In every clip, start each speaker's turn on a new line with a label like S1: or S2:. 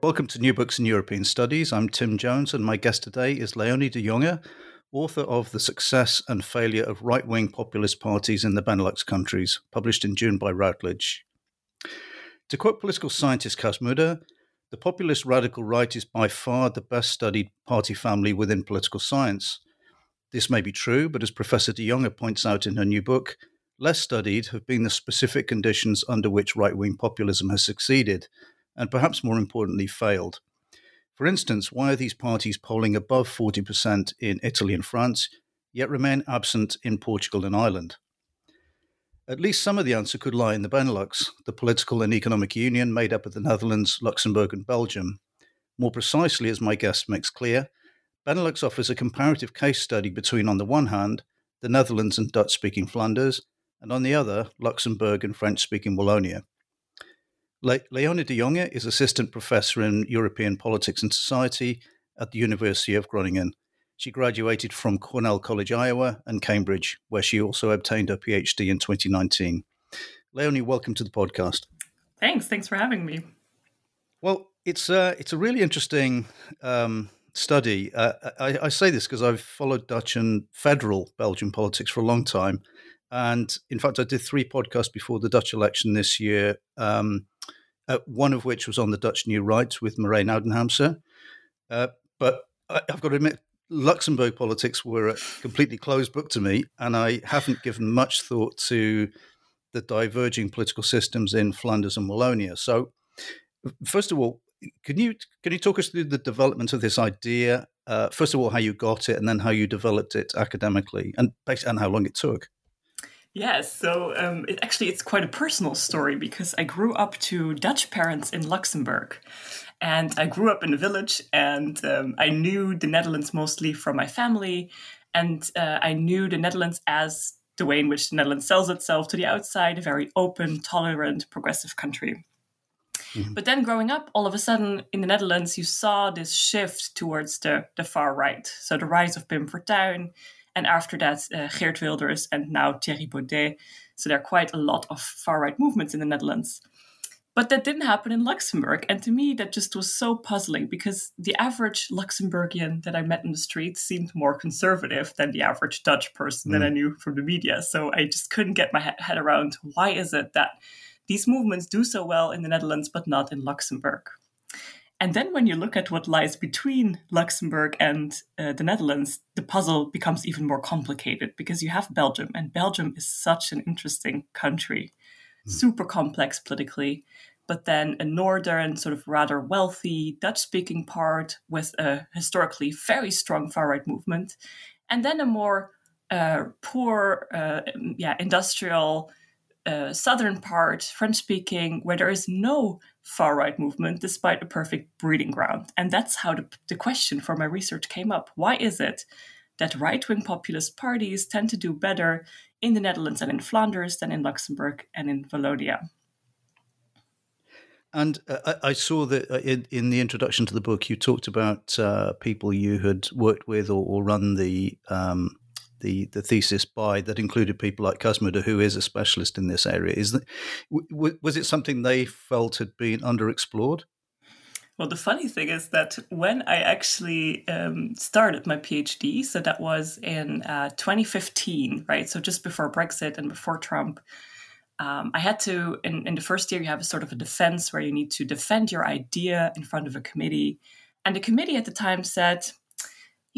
S1: Welcome to New Books in European Studies. I'm Tim Jones, and my guest today is Leonie de Jonge, author of The Success and Failure of Right Wing Populist Parties in the Benelux Countries, published in June by Routledge. To quote political scientist Cas Mudde, the populist radical right is by far the best studied party family within political science. This may be true, but as Professor de Jonge points out in her new book, less studied have been the specific conditions under which right wing populism has succeeded and perhaps more importantly, failed. For instance, why are these parties polling above 40% in Italy and France, yet remain absent in Portugal and Ireland? At least some of the answer could lie in the Benelux, the political and economic union made up of the Netherlands, Luxembourg, and Belgium. More precisely, as my guest makes clear, Benelux offers a comparative case study between, on the one hand, the Netherlands and Dutch speaking Flanders, and on the other, Luxembourg and French speaking Wallonia. Le- Leonie de Jonge is assistant professor in European politics and society at the University of Groningen. She graduated from Cornell College, Iowa, and Cambridge, where she also obtained her PhD in 2019. Leonie, welcome to the podcast.
S2: Thanks. Thanks for having me.
S1: Well, it's a, it's a really interesting um, study. Uh, I, I, say this because I've followed Dutch and federal Belgian politics for a long time. And in fact, I did three podcasts before the Dutch election this year. Um, uh, one of which was on the Dutch New Right with Merijn Oudenampsen. Uh, but I, have got to admit, Luxembourg politics were a completely closed book to me, and I haven't given much thought to the diverging political systems in Flanders and Wallonia. So, first of all, can you can you talk us through the development of this idea? Uh, first of all, how you got it, and then how you developed it academically, and and how long it took.
S2: Yes, so um, it, actually, it's quite a personal story because I grew up to Dutch parents in Luxembourg. And I grew up in a village, and um, I knew the Netherlands mostly from my family. And uh, I knew the Netherlands as the way in which the Netherlands sells itself to the outside a very open, tolerant, progressive country. Mm-hmm. But then growing up, all of a sudden in the Netherlands, you saw this shift towards the, the far right. So the rise of Pim Fortuyn, and after that, uh, Geert Wilders and now Thierry Baudet. So there are quite a lot of far right movements in the Netherlands. But that didn't happen in Luxembourg. And to me, that just was so puzzling because the average Luxembourgian that I met in the street seemed more conservative than the average Dutch person mm. that I mm. knew from the media. So I just couldn't get my head around why is it that these movements do so well in the Netherlands but not in Luxembourg. And then when you look at what lies between Luxembourg and uh, the Netherlands, the puzzle becomes even more complicated because you have Belgium, and Belgium is such an interesting country, mm. super complex politically, but then a northern, sort of rather wealthy Dutch speaking part with a historically very strong far right movement, and then a more uh, poor, uh, yeah, industrial uh, southern part, French speaking, where there is no far right movement despite a perfect breeding ground. And that's how the, the question for my research came up. Why is it that right wing populist parties tend to do better in the Netherlands and in Flanders than in Luxembourg and in Wallonia?
S1: And uh, I saw that uh, in, in, the introduction to the book, you talked about uh, people you had worked with or, or run the um, the the thesis by that included people like Koos who is a specialist in this area. Is that w- was it something they felt had been underexplored?
S2: Well, the funny thing is that when I actually um, started my PhD, so that was in uh, 2015, right? So just before Brexit and before Trump, um, I had to, in, in the first year, you have a sort of a defense where you need to defend your idea in front of a committee. And the committee at the time said,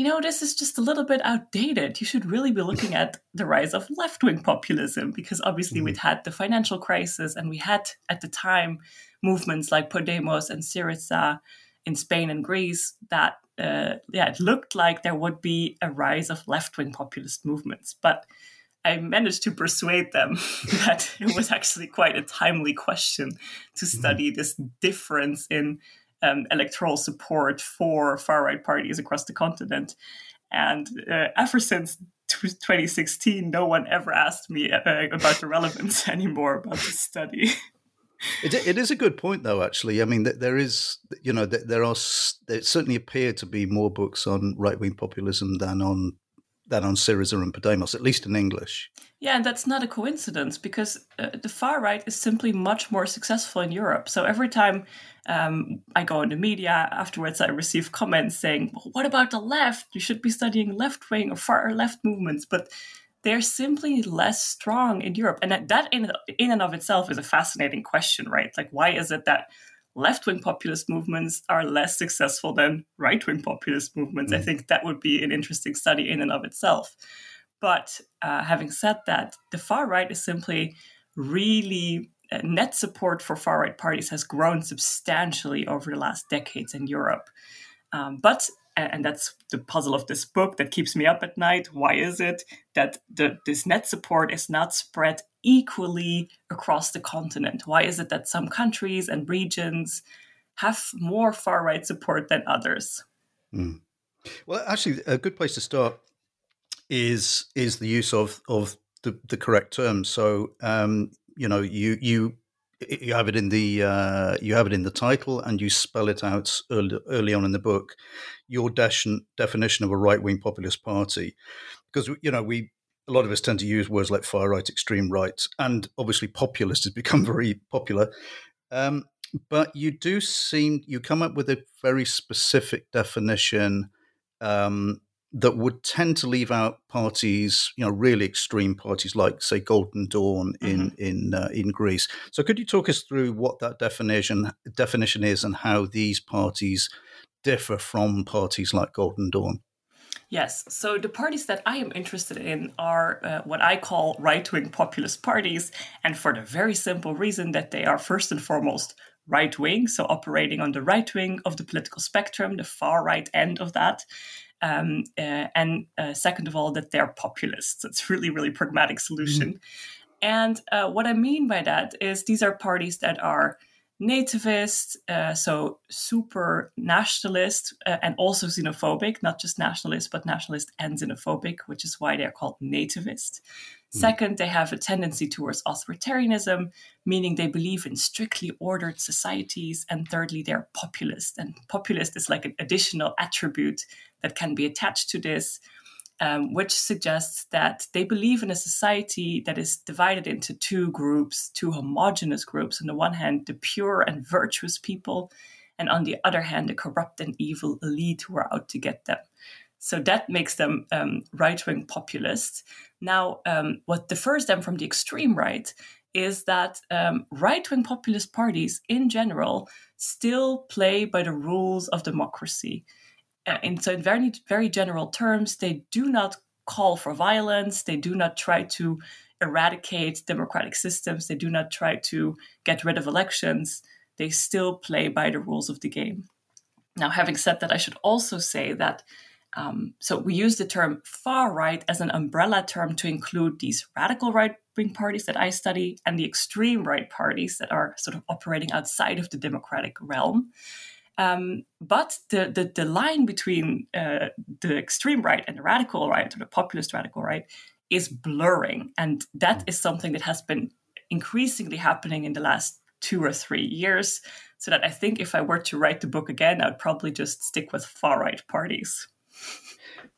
S2: you know, this is just a little bit outdated. You should really be looking at the rise of left wing populism because obviously mm-hmm. we'd had the financial crisis and we had at the time movements like Podemos and Syriza in Spain and Greece that, uh, yeah, it looked like there would be a rise of left wing populist movements. But I managed to persuade them that it was actually quite a timely question to mm-hmm. study this difference in um, electoral support for far right parties across the continent. And uh, ever since 2016, no one ever asked me uh, about the relevance anymore about this study.
S1: It, it is a good point, though. Actually, I mean, there is, you know, there are there certainly appear to be more books on right wing populism than on than on Syriza and Podemos, at least in English.
S2: Yeah, and that's not a coincidence because uh, the far right is simply much more successful in Europe. So every time um, I go in the media afterwards, I receive comments saying, well, "What about the left? You should be studying left wing or far left movements." But they're simply less strong in Europe, and that in in and of itself is a fascinating question, right? Like, why is it that left wing populist movements are less successful than right wing populist movements. Mm. I think that would be an interesting study in and of itself. But uh, having said that, the far right is simply really uh, net support for far right parties has grown substantially over the last decades in Europe. Um, but and that's the puzzle of this book that keeps me up at night. Why is it that the, this net support is not spread equally across the continent? Why is it that some countries and regions have more far right support than others?
S1: Mm. Well, actually, a good place to start is is the use of of the, the correct terms. So, um, you know, you you you have it in the uh, you have it in the title and you spell it out early, early on in the book. Your de- definition of a right-wing populist party. Because you know we a lot of us tend to use words like far right extreme right and obviously populist has become very popular. Um, but you do seem you come up with a very specific definition um, that would tend to leave out parties, you know, really extreme parties like, say, Golden Dawn in mm-hmm. in uh, in Greece. So, could you talk us through what that definition definition is and how these parties differ from parties like Golden Dawn?
S2: Yes. So the parties that I am interested in are uh, what I call right wing populist parties, and for the very simple reason that they are first and foremost right wing, so operating on the right wing of the political spectrum, the far right end of that. Um, uh, and uh, second of all, that they're populists. It's really, really pragmatic solution. Mm-hmm. And uh, what I mean by that is these are parties that are nativist, uh, so super nationalist, uh, and also xenophobic, not just nationalist, but nationalist and xenophobic, which is why they're called nativist. Mm. Second, they have a tendency towards authoritarianism, meaning they believe in strictly ordered societies. And thirdly, they're populist. And populist is like an additional attribute that can be attached to this um, which suggests that they believe in a society that is divided into two groups, two homogenous groups. On the one hand, the pure and virtuous people, and on the other hand, the corrupt and evil elite who are out to get them. So that makes them um, right wing populists. Now, um, what differs them from the extreme right is that um, right wing populist parties in general still play by the rules of democracy. Uh, and so in very very general terms they do not call for violence. They do not try to eradicate democratic systems. They do not try to get rid of elections. They still play by the rules of the game. Now having said that i should also say that um, so we use the term far right as an umbrella term to include these radical right wing parties that I study and the extreme right parties that are sort of operating outside of the democratic realm. Um, but the, the, the line between uh, the extreme right and the radical right, or the populist radical right, is blurring, and that is something that has been increasingly happening in the last two or three years. So that I think if I were to write the book again, I'd probably just stick with far right parties.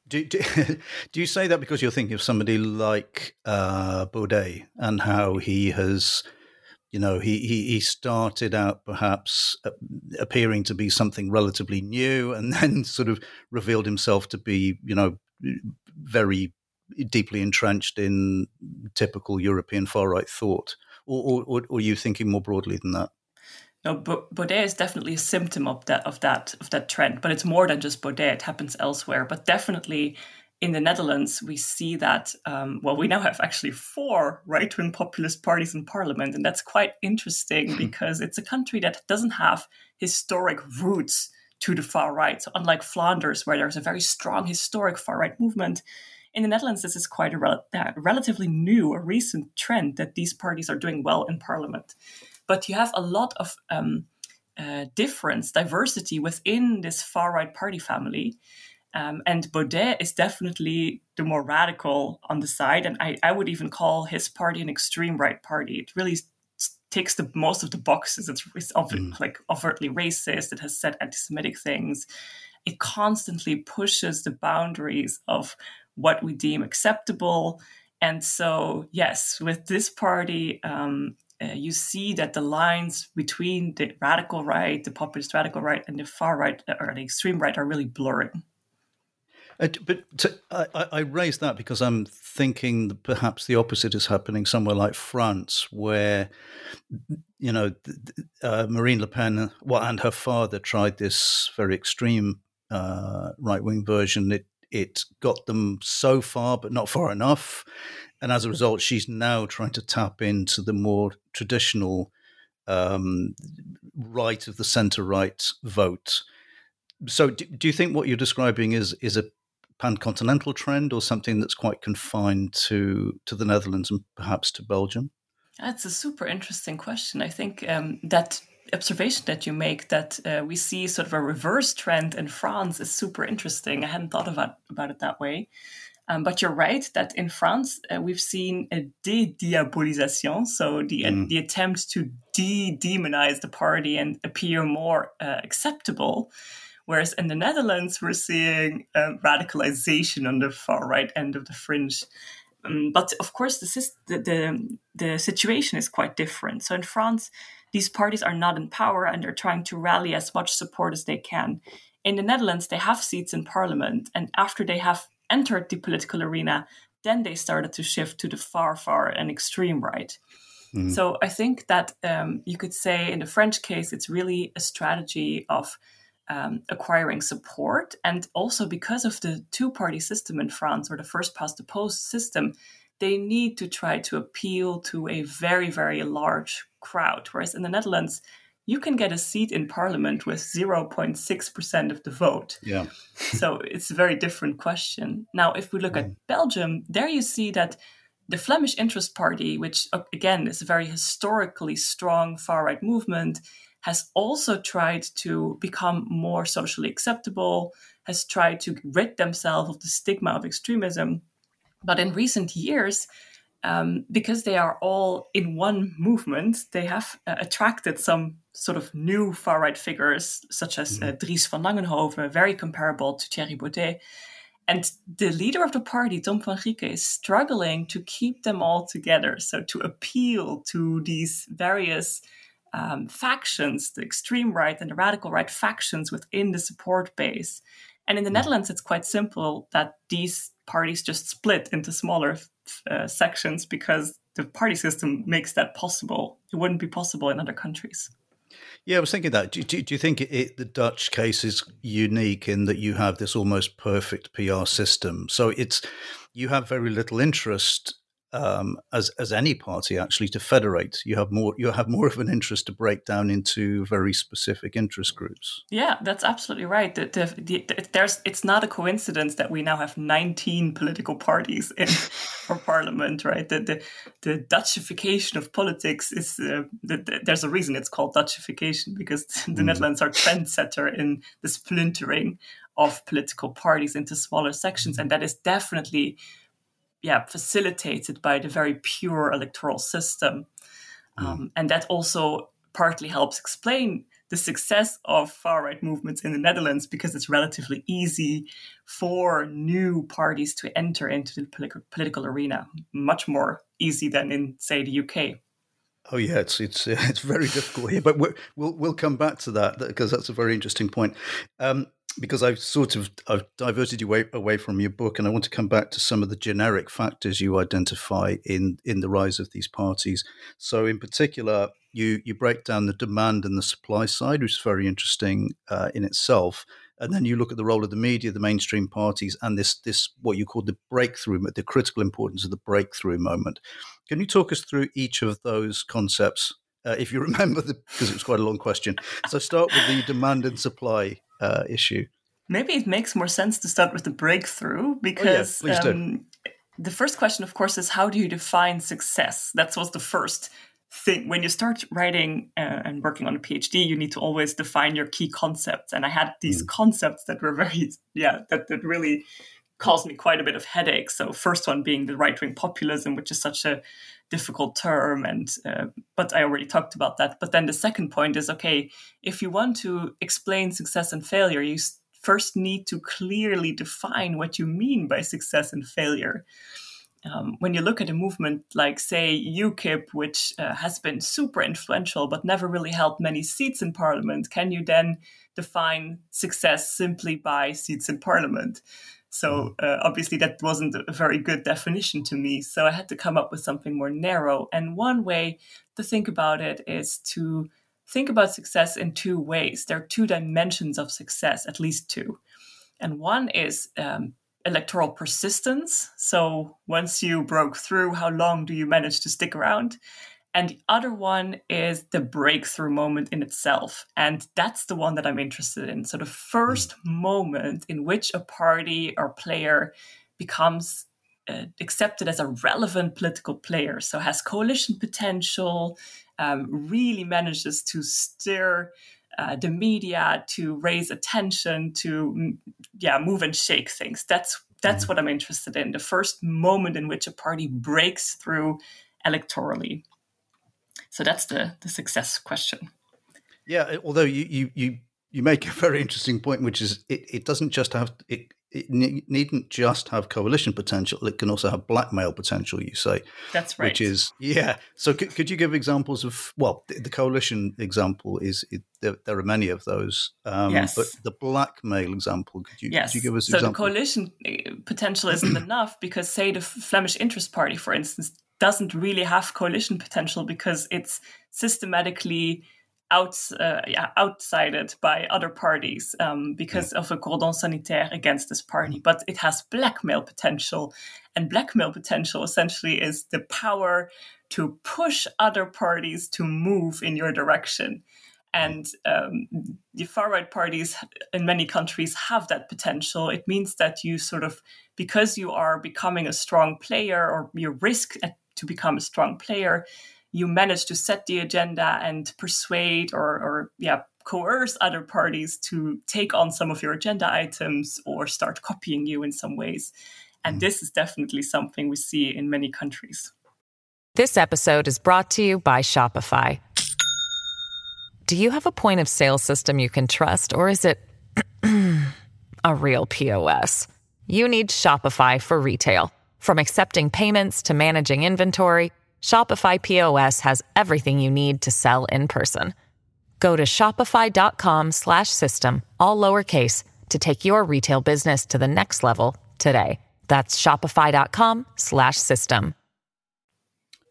S1: Do, do, do, you say that because you're thinking of somebody like uh, Baudet and how he has you know, he, he, he started out perhaps uh, appearing to be something relatively new and then sort of revealed himself to be, you know, very deeply entrenched in typical European far right thought. or, or, or are you thinking more broadly than that?
S2: No, Baudet is definitely a symptom of that of that of that trend, but it's more than just Baudet. It happens elsewhere, but definitely in the Netherlands, we see that, um, well, we now have actually four right wing populist parties in parliament. And that's quite interesting because it's a country that doesn't have historic roots to the far right. So, unlike Flanders, where there's a very strong historic far right movement, in the Netherlands, this is quite a rel- uh, relatively new, a recent trend that these parties are doing well in parliament. But you have a lot of um, uh, difference, diversity within this far right party family. Um, and Baudet is definitely the more radical on the side. And I, I would even call his party an extreme right party. It really ticks the most of the boxes. It's, it's mm. like overtly racist. It has said anti-Semitic things. It constantly pushes the boundaries of what we deem acceptable. And so, yes, with this party, um, uh, you see that the lines between the radical right, the populist radical right, and the far right or the extreme right are really blurring.
S1: Uh, but to, I, I raise that because I'm thinking perhaps the opposite is happening somewhere like France, where you know uh, Marine Le Pen, well, and her father tried this very extreme uh, right wing version. It it got them so far, but not far enough, and as a result, she's now trying to tap into the more traditional um, right of the centre right vote. So, do, do, you think what you're describing is is a pan-continental trend or something that's quite confined to to the Netherlands and perhaps to Belgium?
S2: That's a super interesting question. I think um, that observation that you make that uh, we see sort of a reverse trend in France is super interesting. I hadn't thought about about it that way. Um, but you're right that in France uh, we've seen a de-diabolisation, so the mm. uh, the attempt to de-demonize the party and appear more uh, acceptable. Whereas in the Netherlands, we're seeing uh, radicalization on the far right end of the fringe. Um, but of course, the, the, the, situation is quite different. So in France, these parties are not in power and they're trying to rally as much support as they can. In the Netherlands, they have seats in parliament, and after they have entered the political arena, then they started to shift to the far, far and extreme right. Mm. So I think that um, you could say in the French case, it's really a strategy of um, acquiring support. And also because of the two party system in France, or the first past the post system, they need to try to appeal to a very, very large crowd. Whereas in the Netherlands, you can get a seat in parliament with 0.6% of the vote.
S1: Yeah.
S2: so it's a very different question. Now, if we look mm. at Belgium, there you see that the Flemish Interest Party, which again is a very historically strong far right movement, has also tried to become more socially acceptable, has tried to rid themselves of the stigma of extremism. But in recent years, um, because they are all in one movement, they have uh, attracted some sort of new far right figures, such as uh, mm-hmm. Dries van Langenhove, very comparable to Thierry Baudet. And the leader of the party, Tom van Grieken, is struggling to keep them all together. So, to appeal to these various um, factions, the extreme right and the radical right factions within the support base. And in the hmm. Netherlands, it's quite simple that these parties just split into smaller uh, sections because the party system makes that possible. It wouldn't be possible in other countries.
S1: Yeah, I was thinking that. Do, do, do you think it, the Dutch case is unique in that you have this almost perfect PR system? So it's you have very little interest um, as as any party actually to federate. You have more you have more of an interest to break down into very specific interest groups.
S2: Yeah, that's absolutely right. The, the, the, there's it's not a coincidence that we now have 19 political parties in our parliament, right? The the, the Dutchification of politics is uh, there's a reason it's called Dutchification because the mm. Netherlands are trendsetter in the splintering of political parties into smaller sections, and that is definitely yeah facilitated by the very pure electoral system, mm. um, and that also partly helps explain the success of far right movements in the Netherlands because it's relatively easy for new parties to enter into the political, political arena, much more easy than in, say, the UK.
S1: Oh yeah, it's it's it's very difficult here, but we will we'll come back to that because that's a very interesting point. Um, because I've sort of I've diverted you away, away from your book, and I want to come back to some of the generic factors you identify in in the rise of these parties. So, in particular, you you break down the demand and the supply side, which is very interesting uh, in itself. And then you look at the role of the media, the mainstream parties, and this this what you call the breakthrough, the critical importance of the breakthrough moment. Can you talk us through each of those concepts, uh, if you remember, because it was quite a long question. So start with the demand and supply uh, issue.
S2: Maybe it makes more sense to start with the breakthrough because
S1: oh, yeah, um,
S2: the first question, of course, is how do you define success? That was the first thing. When you start writing uh, and working on a PhD, you need to always define your key concepts. And I had these mm. concepts that were very, yeah, that, that really caused me quite a bit of headache. So, first one being the right wing populism, which is such a difficult term, and uh, but I already talked about that. But then the second point is okay, if you want to explain success and failure, you first need to clearly define what you mean by success and failure. Um, when you look at a movement like, say, UKIP, which uh, has been super influential but never really held many seats in parliament, can you then define success simply by seats in parliament? So mm-hmm. uh, obviously that wasn't a very good definition to me. So I had to come up with something more narrow. And one way to think about it is to think about success in two ways. There are two dimensions of success, at least two. And one is um, electoral persistence. So once you broke through, how long do you manage to stick around? And the other one is the breakthrough moment in itself. And that's the one that I'm interested in. So the first moment in which a party or player becomes uh, accepted as a relevant political player, so has coalition potential, um, really manages to stir uh, the media, to raise attention, to yeah, move and shake things. That's that's what I'm interested in. The first moment in which a party breaks through electorally. So that's the the success question.
S1: Yeah, although you you you you make a very interesting point, which is it, it doesn't just have it it needn't just have coalition potential; it can also have blackmail potential. You say
S2: that's right.
S1: Which is yeah. So could, could you give examples of well, the, the coalition example is it, there, there, are many of those. Um,
S2: yes.
S1: But the blackmail example, could you,
S2: yes.
S1: could you give us?
S2: So
S1: example?
S2: the coalition eh, potential isn't enough because, say, the Flemish Interest Party, for instance, doesn't really have coalition potential because it's systematically out, uh, yeah, outsided by other parties um, because yeah. of a cordon sanitaire against this party. But it has blackmail potential. And blackmail potential essentially is the power to push other parties to move in your direction. And um, the far right parties in many countries have that potential. It means that you sort of, because you are becoming a strong player or you risk to become a strong player, you manage to set the agenda and persuade or, or yeah, coerce other parties to take on some of your agenda items or start copying you in some ways. And mm. this is definitely something we see in many countries.
S3: This episode is brought to you by Shopify. Do you have a point of sale system you can trust, or is it a real POS? You need Shopify for retail. From accepting payments to managing inventory, Shopify POS has everything you need to sell in person. Go to shopify.com/system all lowercase to take your retail business to the next level today. That's shopify.com/system.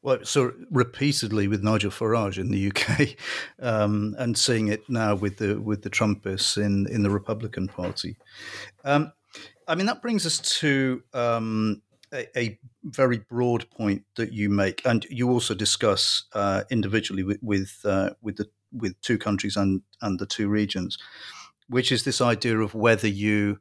S1: Well, so repeatedly with Nigel Farage in the UK, um, and seeing it now with the with the Trumpists in in the Republican Party. Um, I mean, that brings us to um, a, a, very broad point that you make, and you also discuss uh, individually with with, uh, with the with two countries and and the two regions, which is this idea of whether you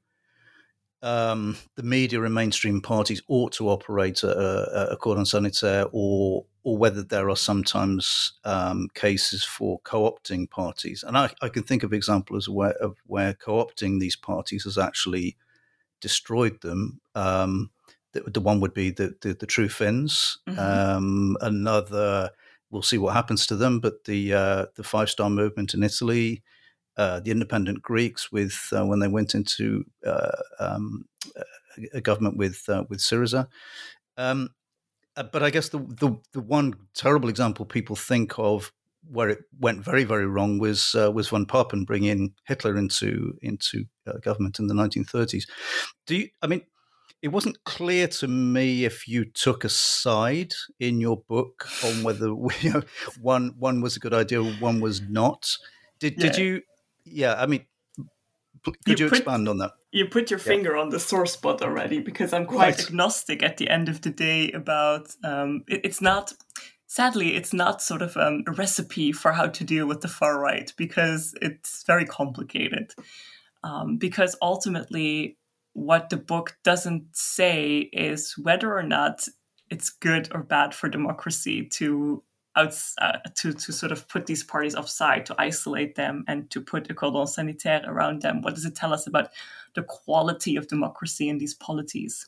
S1: um, the media and mainstream parties ought to operate a, a, cordon sanitaire, or or whether there are sometimes um, cases for co-opting parties. And I, I, can think of examples where of where co-opting these parties has actually destroyed them. Um, the, the one would be the the, the True Finns. Mm-hmm. Um, another, we'll see what happens to them. But the uh, the Five Star Movement in Italy, uh, the Independent Greeks, with uh, when they went into uh, um, a government with uh, with Syriza. Um, uh, but I guess the, the the one terrible example people think of where it went very, very wrong was uh, was von Papen bringing Hitler into into uh, government in the 1930s. Do you? I mean, it wasn't clear to me if you took a side in your book on whether you know, one one was a good idea, one was not. Did yeah. did you? Yeah, I mean, could you, you put, expand on that?
S2: You put your yeah. finger on the sore spot already because I'm quite right. agnostic at the end of the day about. Um, it, it's not. Sadly, it's not sort of um, a recipe for how to deal with the far right because it's very complicated. Um, because ultimately, what the book doesn't say is whether or not it's good or bad for democracy to out, uh, to to sort of put these parties offside, to isolate them, and to put a cordon sanitaire around them. What does it tell us about the quality of democracy in these polities?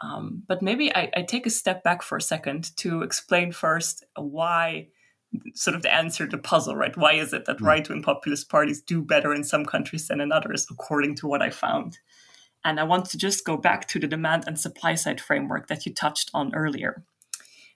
S2: Um, but maybe I, I, take a step back for a second to explain first why, sort of the answer to the puzzle, right? Why is it that mm. right wing populist parties do better in some countries than in others, according to what I found? And I want to just go back to the demand and supply side framework that you touched on earlier.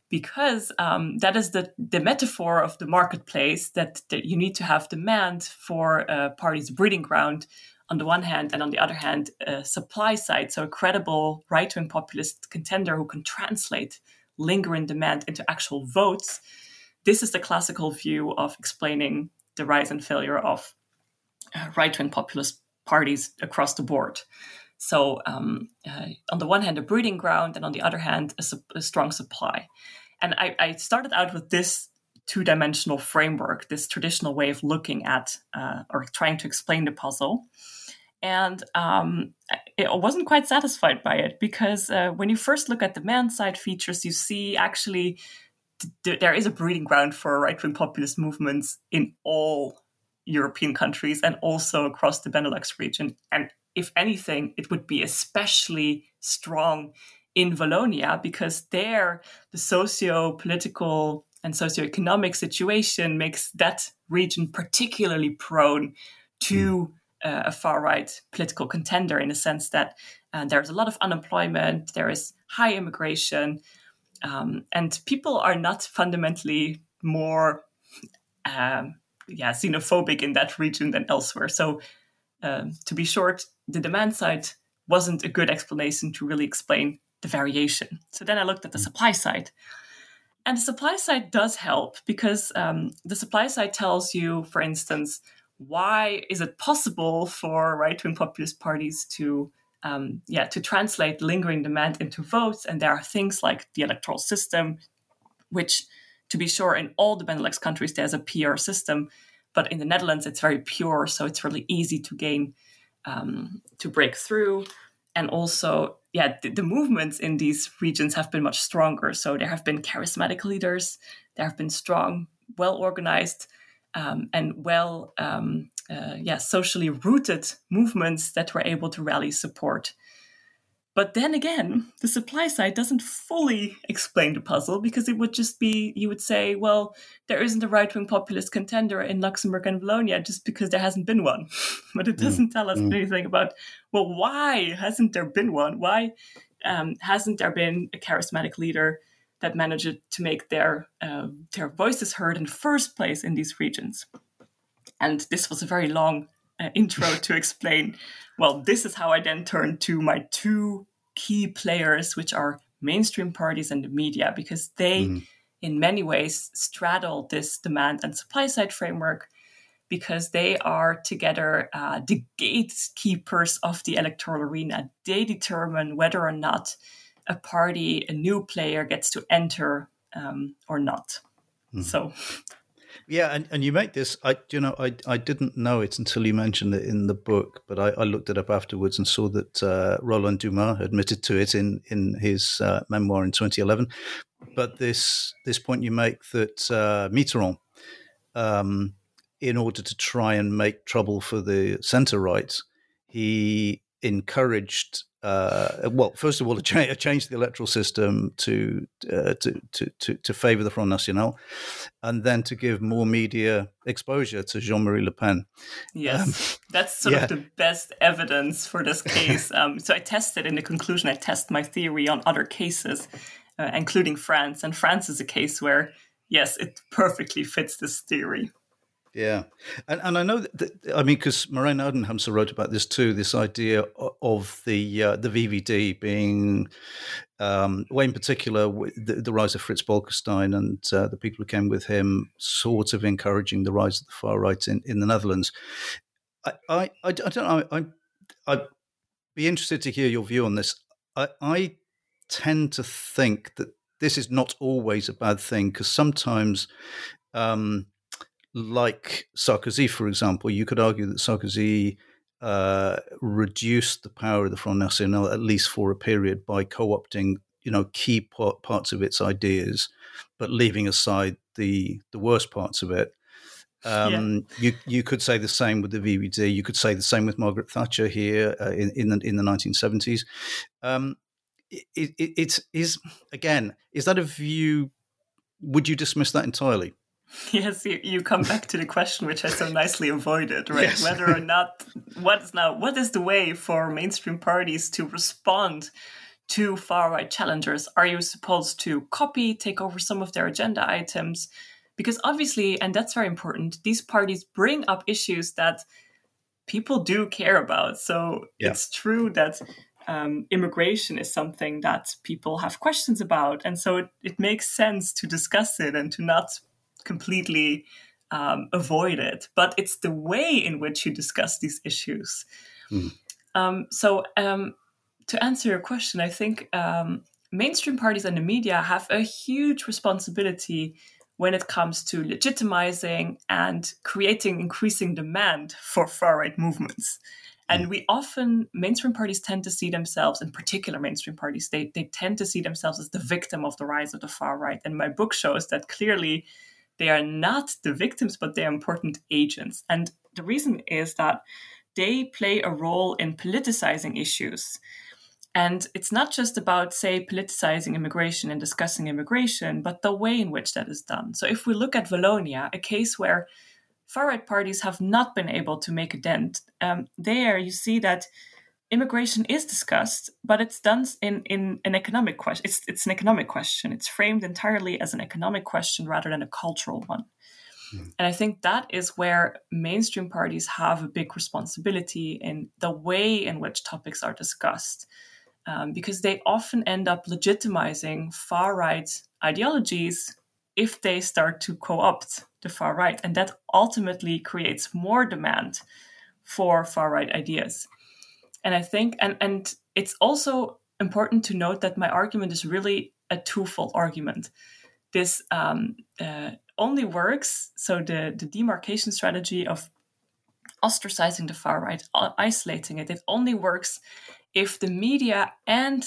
S2: Because um, that is the, the metaphor of the marketplace that, that you need to have demand for a party's breeding ground on the one hand, and on the other hand, a supply side, so a credible right wing populist contender who can translate lingering demand into actual votes. This is the classical view of explaining the rise and failure of uh, right wing populist parties across the board. So, um, uh, on the one hand, a breeding ground, and on the other hand, a, su- a strong supply. And I, I, started out with this two dimensional framework, this traditional way of looking at uh, or trying to explain the puzzle. And um, I wasn't quite satisfied by it because uh, when you first look at the man side features, you see actually th- there is a breeding ground for right wing populist movements in all European countries and also across the Benelux region. And if anything, it would be especially strong in Wallonia because there the socio political and socioeconomic situation makes that region particularly prone to uh, a far right political contender in the sense that uh, there's a lot of unemployment, there is high immigration, um, and people are not fundamentally more um, yeah, xenophobic in that region than elsewhere. So, um, to be short, the demand side wasn't a good explanation to really explain the variation. So then I looked at the supply side. And the supply side does help because um, the supply side tells you, for instance, why is it possible for right-wing populist parties to um, yeah to translate lingering demand into votes and there are things like the electoral system which to be sure in all the benelux countries there's a pr system but in the netherlands it's very pure so it's really easy to gain um, to break through. And also, yeah, the, the, movements in these regions have been much stronger. So there have been charismatic leaders, there have been strong, well organized, um, and well, um, uh, yeah, socially rooted movements that were able to rally support. But then again, the supply side doesn't fully explain the puzzle because it would just be you would say, well, there isn't a right wing populist contender in Luxembourg and Wallonia just because there hasn't been one. but it mm. doesn't mm. tell us mm. anything about, well, why hasn't there been one? Why um, hasn't there been a charismatic leader that managed to make their, uh, their voices heard in the first place in these regions? And this was a very long uh, intro to explain well, this is how I then turn to my two key players, which are mainstream parties and the media, because they, mm. in many ways, straddle this demand and supply side framework because they are together uh, the gatekeepers of the electoral arena. They determine whether or not a party, a new player, gets to enter um, or not. Mm. So
S1: yeah, and, and you make this. I you know I I didn't know it until you mentioned it in the book, but I, I looked it up afterwards and saw that uh, Roland Dumas admitted to it in in his uh, memoir in 2011. But this this point you make that uh, Mitterrand, um, in order to try and make trouble for the centre right, he encouraged uh, well, first of all, a, cha- a change to the electoral system to, uh, to, to, to, to favour the Front National, and then to give more media exposure to Jean Marie Le Pen.
S2: Yes, um, that's sort yeah. of the best evidence for this case. um, so I tested in the conclusion, I test my theory on other cases, uh, including France. And France is a case where yes, it perfectly fits this theory.
S1: Yeah, and and I know that, I mean because Merijn Oudenampsen wrote about this too. This idea of the uh, the VVD being, um, well, in particular, the, the, rise of Frits Bolkestein and uh, the people who came with him, sort of encouraging the rise of the far right in, in the Netherlands. I, I, I, I don't know. I I'd be interested to hear your view on this. I, I tend to think that this is not always a bad thing because sometimes. Um, like Sarkozy, for example, you could argue that Sarkozy uh, reduced the power of the Front National at least for a period by co-opting, you know, key part, parts of its ideas, but leaving aside the the worst parts of it. Um, yeah. You you could say the same with the VVD. You could say the same with Margaret Thatcher here uh, in in the in the 1970s. Um, it, it, it is again. Is that a view? Would you dismiss that entirely?
S2: Yes, you, you come back to the question which I so nicely avoided, right? Yes. Whether or not what is now what is the way for mainstream parties to respond to far right challengers? Are you supposed to copy, take over some of their agenda items? Because obviously, and that's very important, these parties bring up issues that people do care about. So yeah. it's true that um, immigration is something that people have questions about. And so it, it makes sense to discuss it and to not completely um, avoid it, but it's the way in which you discuss these issues. Mm. Um, so, um, to answer your question, I think um, mainstream parties and the media have a huge responsibility when it comes to legitimizing and creating increasing demand for far right movements. And hmm. we often, mainstream parties tend to see themselves, in particular mainstream parties, they, they tend to see themselves as the victim of the rise of the far right. And my book shows that clearly they are not the victims, but they are important agents. And the reason is that they play a role in politicizing issues. And it's not just about, say, politicizing immigration and discussing immigration, but the way in which that is done. So if we look at Wallonia, a case where far right parties have not been able to make a dent, um, there you see that immigration is discussed, but it's done in, in an economic question. It's, it's an economic question. It's framed entirely as an economic question rather than a cultural one. Mm. And I think that is where mainstream parties have a big responsibility in the way in which topics are discussed, um, because they often end up legitimizing far right ideologies if they start to co opt the far right. And that ultimately creates more demand for far right ideas. And I think, and, and it's also important to note that my argument is really a twofold argument. This um, uh, only works, so the, the demarcation strategy of ostracizing the far right, isolating it, it only works if the media and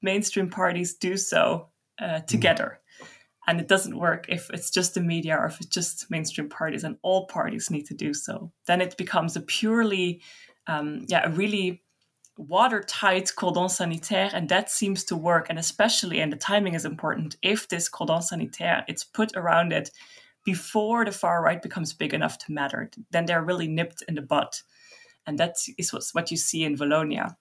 S2: mainstream parties do so uh, together. Mm. And it doesn't work if it's just the media or if it's just mainstream parties, and all parties need to do so. Then it becomes a purely, um, yeah, a really watertight cordon sanitaire, and that seems to work. And especially, and the timing is important, if this cordon sanitaire it's put around it before the far right becomes big enough to matter, then they're really nipped in the butt, and that is what you see in Wallonia.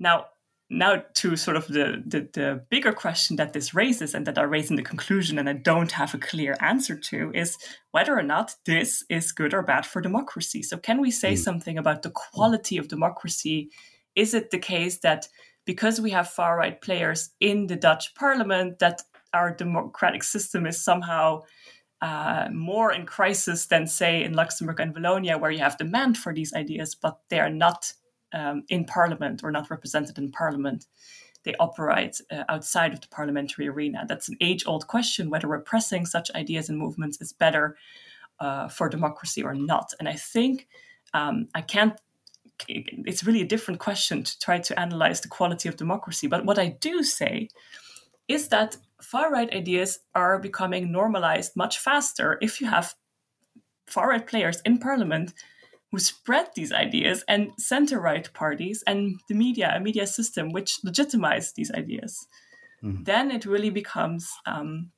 S2: Now, now to sort of the, the, the bigger question that this raises and that I raise in the conclusion and I don't have a clear answer to is whether or not this is good or bad for democracy. So can we say mm. something about the quality of democracy is it the case that because we have far right players in the Dutch parliament, that our democratic system is somehow uh, more in crisis than, say, in Luxembourg and Wallonia, where you have demand for these ideas, but they are not um, in parliament or not represented in parliament. They operate uh, outside of the parliamentary arena. That's an age old question whether repressing such ideas and movements is better uh, for democracy or not. And I think um, I can't it's really a different question to try to analyze the quality of democracy. But what I do say is that far right ideas are becoming normalized much faster if you have far right players in parliament who spread these ideas and center right parties and the media, a media system which legitimize these ideas. Mm-hmm. Then it really becomes, um,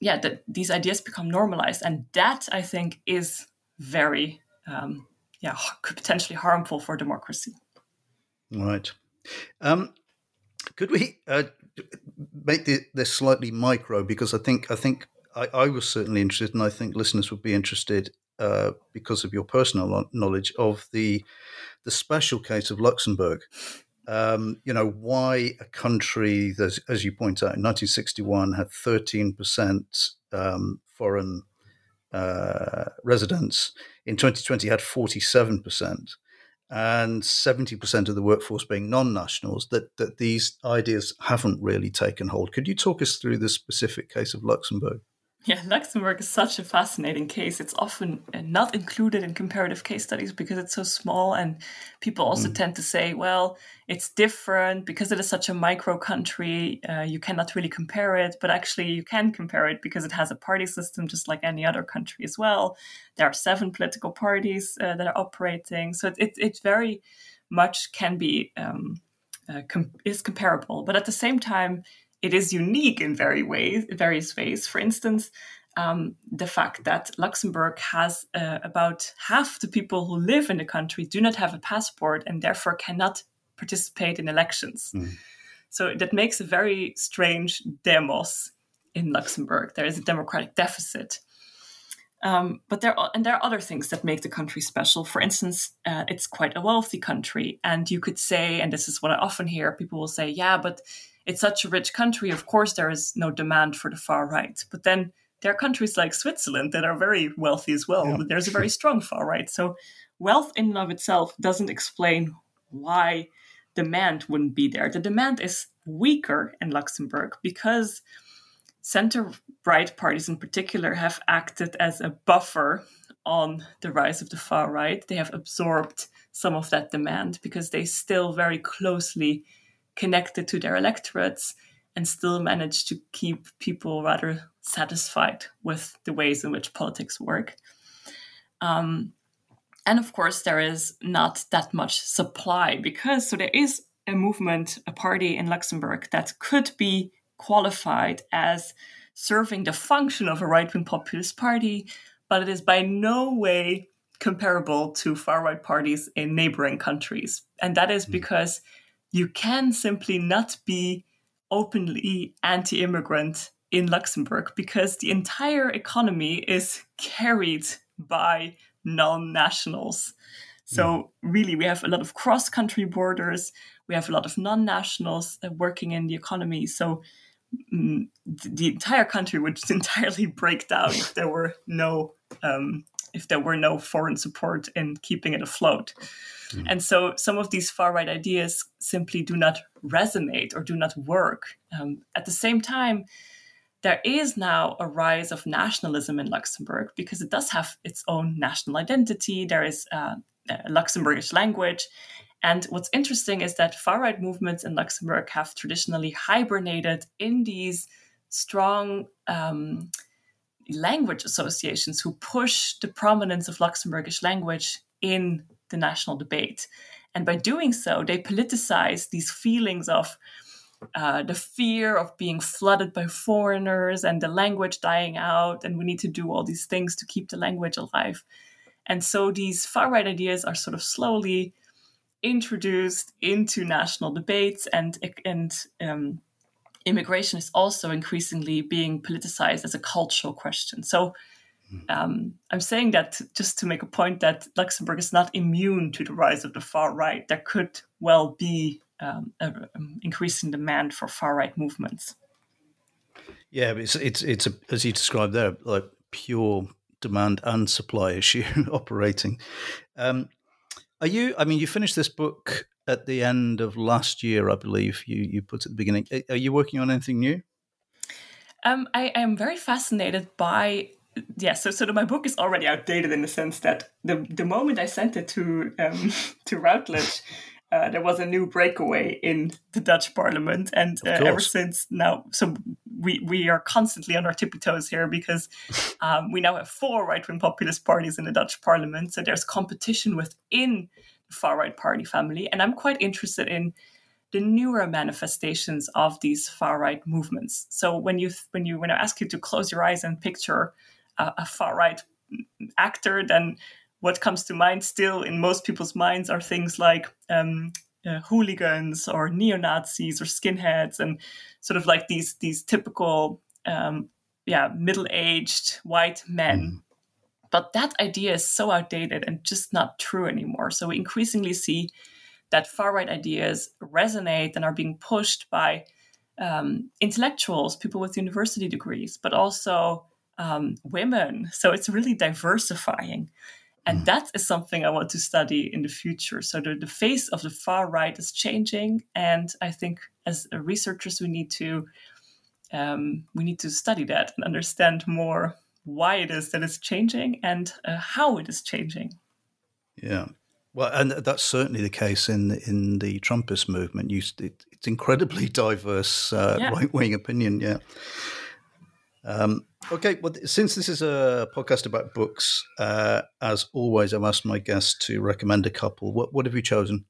S2: yeah, that these ideas become normalized. And that I think is very um, yeah, could potentially harmful for democracy.
S1: Right. Um, could we uh, make this slightly micro? Because I think I think I, I, was certainly interested, and I think listeners would be interested uh, because of your personal knowledge of the the special case of Luxembourg. Um, you know why a country, that, as you point out, in 1961 had 13 percent um, foreign uh, residents. In 2020, had 47 percent and 70% of the workforce being non-nationals that, that these ideas haven't really taken hold. Could you talk us through the specific case of luxembourg
S2: yeah, Luxembourg is such a fascinating case. It's often uh, not included in comparative case studies because it's so small, and people also mm. tend to say, well, it's different because it is such a micro country. Uh, you cannot really compare it, but actually, you can compare it because it has a party system just like any other country as well. There are seven political parties uh, that are operating, so it, it, it very much can be um, uh, com- is comparable. But at the same time, it is unique in very ways, various ways. For instance, um, the fact that Luxembourg has uh, about half the people who live in the country do not have a passport and therefore cannot participate in elections. Mm. So that makes a very strange demos in Luxembourg. There is a democratic deficit. Um, but there are, and there are other things that make the country special. For instance, uh, it's quite a wealthy country, and you could say, and this is what I often hear: people will say, "Yeah, but it's such a rich country, of course, there is no demand for the far right. But then there are countries like Switzerland that are very wealthy as well. Yeah. But there's a very strong far right. So wealth in and of itself doesn't explain why demand wouldn't be there. The demand is weaker in Luxembourg because center right parties in particular have acted as a buffer on the rise of the far right. They have absorbed some of that demand because they still very closely connected to their electorates and still manage to keep people rather satisfied with the ways in which politics work. Um, and of course, there is not that much supply because so there is a movement, a party in Luxembourg that could be qualified as serving the function of a right wing populist party, but it is by no way comparable to far right parties in neighboring countries. And that is hmm. because you can simply not be openly anti immigrant in Luxembourg because the entire economy is carried by non nationals. So, really, we have a lot of cross country borders, we have a lot of non nationals uh, working in the economy. So, mm, the entire country would entirely break down if there were no um, if there were no foreign support in keeping it afloat. Mm. And so some of these far right ideas simply do not resonate or do not work. Um, at the same time, there is now a rise of nationalism in Luxembourg because it does have its own national identity. There is uh, a Luxembourgish language. And what's interesting is that far right movements in Luxembourg have traditionally hibernated in these strong um, language associations who push the prominence of Luxembourgish language in the national debate. And by doing so, they politicize these feelings of uh, the fear of being flooded by foreigners and the language dying out, and we need to do all these things to keep the language alive. And so these far right ideas are sort of slowly introduced into national debates, and and um, immigration is also increasingly being politicized as a cultural question. So um, I'm saying that just to make a point that Luxembourg is not immune to the rise of the far right. There could well be um, an um, increasing demand for far right movements.
S1: Yeah, it's it's it's a, as you described there, like pure demand and supply issue operating. Um, are you? I mean, you finished this book at the end of last year, I believe. You you put at the beginning. Are you working on anything new?
S2: Um, I am very fascinated by yeah, so so my book is already outdated in the sense that the the moment I sent it to um, to Routledge, uh, there was a new breakaway in the Dutch Parliament, and uh, ever since now, so we we are constantly on our tippy toes here because um, we now have four right wing populist parties in the Dutch Parliament. So there's competition within far right party family, and I'm quite interested in the newer manifestations of these far right movements. So when you when you when I ask you to close your eyes and picture a, a far right actor, then what comes to mind still in most people's minds are things like um, uh, hooligans or neo Nazis or skinheads, and sort of like these these typical um, yeah, middle aged white men. Mm. But that idea is so outdated and just not true anymore. So we increasingly see that far right ideas resonate and are being pushed by um, intellectuals, people with university degrees, but also um, women. So it's really diversifying. And mm. that is something I want to study in the future. So the, the face of the far right is changing. And I think as researchers, we need to um, we need to study that and understand more why it is that it's changing and uh, how it is changing.
S1: Yeah. Well, and that's certainly the case in in the Trumpist movement. You, it, it's incredibly diverse uh, yeah. right wing opinion. Yeah. Um, okay. Well, since this is a podcast about books, uh, as always, I've asked my guests to recommend a couple. What What have you chosen?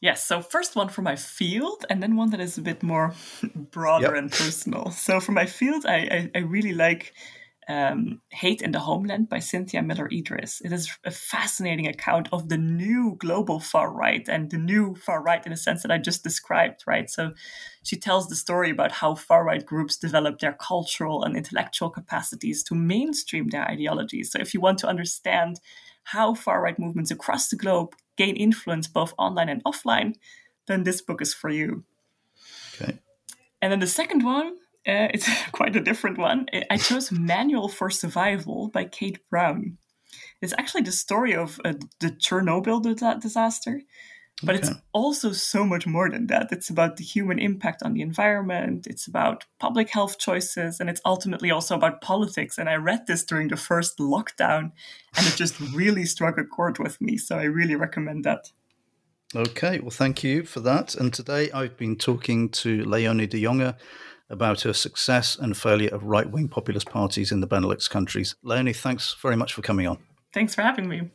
S2: Yes, so first one for my field, and then one that is a bit more broader yep. and personal. So for my field, I, I, I really like um, Hate in the Homeland by Cynthia Miller Idriss. It is a fascinating account of the new global far right and the new far right in the sense that I just described, right? So she tells the story about how far right groups develop their cultural and intellectual capacities to mainstream their ideologies. So if you want to understand how far right movements across the globe gain influence both online and offline, then this book is for you.
S1: Okay.
S2: And then the second one uh, it's quite a different one. I chose Manual for Survival by Kate Brown. It's actually the story of uh, the Chernobyl disaster, but okay. it's also so much more than that. It's about the human impact on the environment, it's about public health choices, and it's ultimately also about politics. And I read this during the first lockdown, and it just really struck a chord with me. So I really recommend that.
S1: Okay, well, thank you for that. And today I've been talking to Leonie de Jonge about her success and failure of right wing populist parties in the Benelux countries. Leonie, thanks very much for coming on.
S2: Thanks for having me.